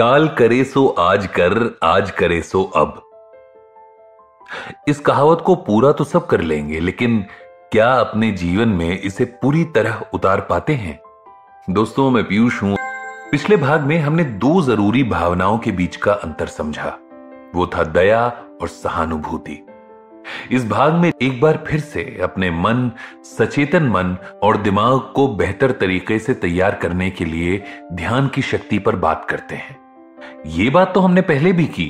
काल करे सो आज कर, आज करे सो अब। इस कहावत को पूरा तो सब कर लेंगे, लेकिन क्या अपने जीवन में इसे पूरी तरह उतार पाते हैं? दोस्तों, मैं पीयूष हूँ। पिछले भाग में हमने दो ज़रूरी भावनाओं के बीच का अंतर समझा। वो था दया और सहानुभूति। इस भाग में एक बार फिर से अपने मन, सचेतन मन और दिमाग को बेहतर तरीके से तैयार करने के लिए ध्यान की शक्ति पर बात करते हैं। ये बात तो हमने पहले भी की।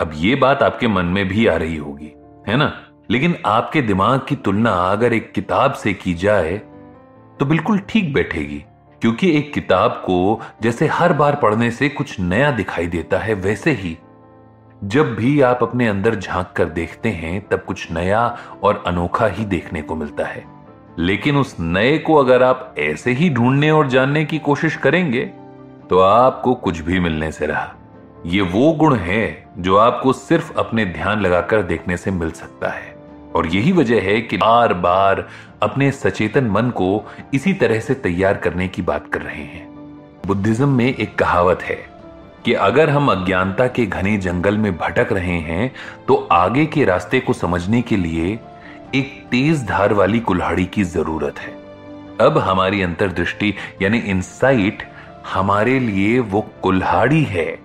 अब ये बात आपके मन में भी आ रही होगी, है ना? लेकिन आपके दिमाग की तुलना अगर एक किताब से की जाए तो बिल्कुल ठीक बैठेगी, क्योंकि एक किताब को जैसे हर बार पढ़ने से कुछ नया दिखाई देता है, वैसे ही। जब भी आप अपने अंदर झाँक कर देखते हैं, तब कुछ नया और अनोखा ही देखने को मिलता है। लेकिन उस नए को अगर आप ऐसे ही ढूँढने और जानने की कोशिश करेंगे तो आपको कुछ भी मिलने से रहा। ये वो गुण है जो आपको सिर्फ़ अपने ध्यान लगाकर देखने से मिल सकता है। और यही वजह है कि बार बार अपने सचेतन मन को इसी तरह से तैयार करने की बात कर रहे हैं। बुद्धिज्म में एक कहावत है कि अगर हम अज्ञानता के घने जंगल में भटक रहे हैं तो आगे के रास्ते को समझने के लिए एक तेज धार वाली कुल्हाड़ी की ज़रूरत है। अब हमारी अंतर्दृष्टि यानी इंसाइट हमारे लिए वो कुल्हाड़ी है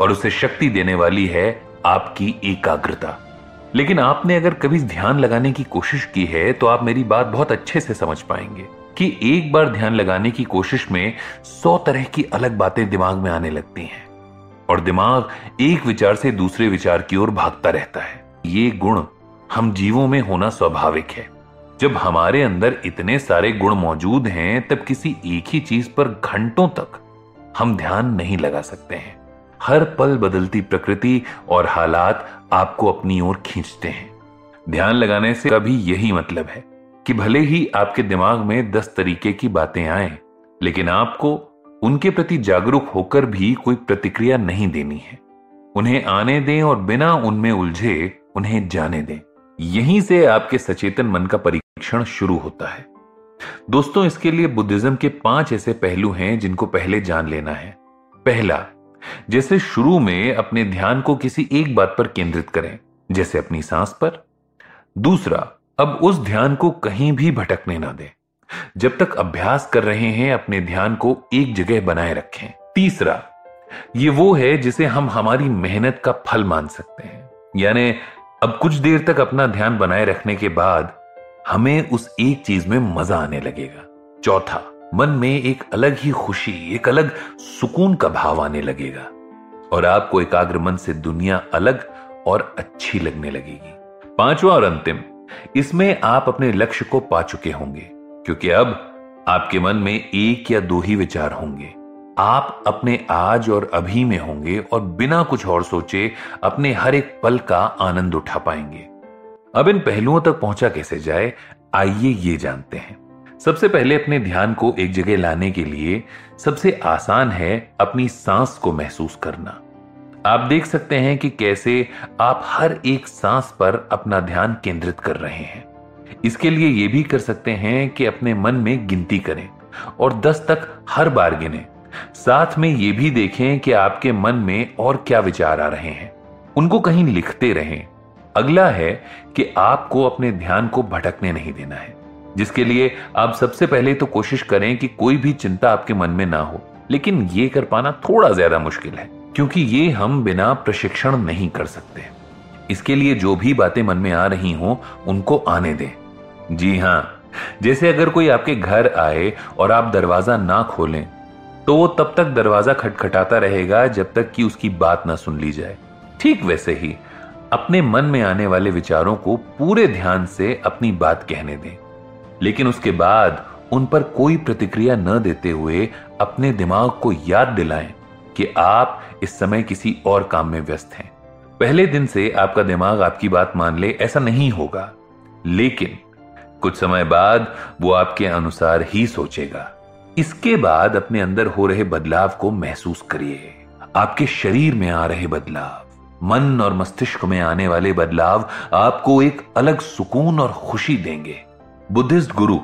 और उसे शक्ति देने वाली है आपकी एकाग्रता। लेकिन आपने अगर कभी ध्यान लगाने की कोशिश की है तो आप मेरी बात बहुत अच्छे से समझ पाएँगे कि एक बार ध्यान लगाने की कोशिश में सौ तरह की अलग बातें दिमाग में आने लगती हैं और दिमाग एक विचार से दूसरे विचार की ओर भागता रहता है। ये गुण हम जीवों में होना स्वाभाविक है। जब हमारे अंदर इतने सारे गुण मौजूद हैं, तब किसी एक ही चीज़ पर घंटों तक हम ध्यान नहीं लगा सकते हैं। हर पल बदलती प्रकृति और हालात आपको अपनी ओर खींचते हैं। ध्यान लगाने से कभी यही मतलब है कि भले ही आपके दिमाग में दस तरीके की बातें आए, लेकिन आपको उनके प्रति जागरूक होकर भी कोई प्रतिक्रिया नहीं देनी है। उन्हें आने दें और बिना उनमें उलझे उन्हें जाने दें। यहीं से आपके सचेतन मन का परीक्षण शुरू होता है। दोस्तों, इसके लिए बुद्धिज्म के पाँच ऐसे पहलू हैं जिनको पहले जान लेना है। पहला, जैसे शुरू में अपने ध्यान को किसी एक बात पर केंद्रित करें, जैसे अपनी सांस पर। दूसरा, अब उस ध्यान को कहीं भी भटकने ना दें। जब तक अभ्यास कर रहे हैं, अपने ध्यान को एक जगह बनाए रखें। तीसरा, ये वो है जिसे हम हमारी मेहनत का फल मान सकते हैं। यानी, अब कुछ देर तक अपना ध्यान बनाए रखने के बाद हमें उस एक चीज़ में मज़ा आने लगेगा। चौथा, मन में एक अलग ही खुशी, एक अलग सुकून का भाव आने लगेगा। और आपको एकाग्र मन से दुनिया अलग और अच्छी लगने लगेगी। पांचवा और अंतिम, इसमें आप अपने लक्ष्य को पा चुके होंगे, क्योंकि अब आपके मन में एक या दो ही विचार होंगे। आप अपने आज और अभी में होंगे और बिना कुछ और सोचे अपने हर एक पल का आनंद उठा पाएँगे। अब इन पहलुओं तक पहुँचा कैसे जाए, आइए ये जानते हैं। सबसे पहले अपने ध्यान को एक जगह लाने के लिए सबसे आसान है अपनी सांस को महसूस करना। आप देख सकते हैं कि कैसे आप हर एक सांस पर अपना ध्यान केंद्रित कर रहे हैं। इसके लिए यह भी कर सकते हैं कि अपने मन में गिनती करें और 10 तक हर बार गिने। साथ में यह भी देखें कि आपके मन में और क्या विचार आ रहे हैं। उनको कहीं लिखते रहें। अगला है कि आपको अपने ध्यान को भटकने नहीं देना है, जिसके लिए आप सबसे पहले तो कोशिश करें कि कोई भी चिंता आपके मन में ना हो, लेकिन यह कर पाना थोड़ा ज़्यादा मुश्किल है, क्योंकि ये हम बिना प्रशिक्षण नहीं कर सकते। इसके लिए जो भी बातें मन में आ रही हों, उनको आने दें। जी हाँ जैसे अगर कोई आपके घर आए और आप दरवाज़ा ना खोलें तो वो तब तक दरवाज़ा खटखटाता रहेगा जब तक कि उसकी बात ना सुन ली जाए। ठीक वैसे ही अपने मन में आने वाले विचारों को पूरे ध्यान से अपनी बात कहने दें। लेकिन उसके बाद उन पर कोई प्रतिक्रिया न देते हुए अपने दिमाग को याद दिलाएँ कि आप इस समय किसी और काम में व्यस्त हैं। पहले दिन से आपका दिमाग आपकी बात मान ले, ऐसा नहीं होगा। लेकिन कुछ समय बाद वो आपके अनुसार ही सोचेगा। इसके बाद अपने अंदर हो रहे बदलाव को महसूस करिए। आपके शरीर में आ रहे बदलाव। मन और मस्तिष्क में आने वाले बदलाव आपको एक अलग सुकून और खुशी देंगे। बुद्धिस्ट गुरु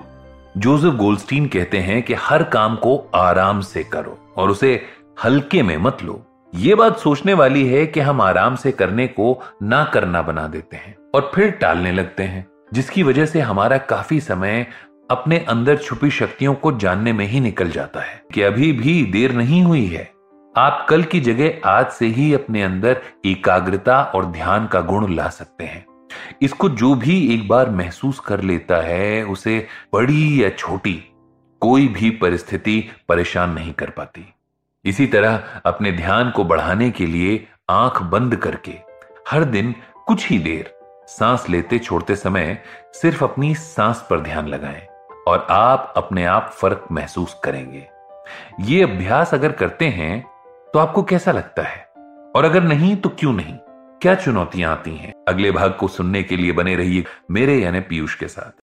जोसेफ गोल्डस्टीन कहते हैं कि हर काम को आराम से करो और उसे हल्के में मत लो। ये बात सोचने वाली है कि हम आराम से करने को ना करना बना देते हैं और फिर टालने लगते हैं, जिसकी वजह से हमारा काफ़ी समय अपने अंदर छुपी शक्तियों को जानने में ही निकल जाता है कि अभी भी देर नहीं हुई है। आप कल की जगह आज से ही अपने अंदर एकाग्रता और ध्यान का गुण ला सकते हैं। इसको जो भी एक बार महसूस कर लेता है, उसे बड़ी या छोटी कोई भी परिस्थिति परेशान नहीं कर पाती। इसी तरह अपने ध्यान को बढ़ाने के लिए आँख बंद करके हर दिन कुछ ही देर सांस लेते छोड़ते समय सिर्फ़ अपनी सांस पर ध्यान लगाएँ और आप अपने आप फ़र्क महसूस करेंगे। ये अभ्यास अगर करते हैं तो आपको कैसा लगता है? और अगर नहीं तो क्यों नहीं? क्या चुनौतियाँ आती हैं? अगले भाग को सुनने के लिए बने रहिए मेरे यानी पीयूष के साथ।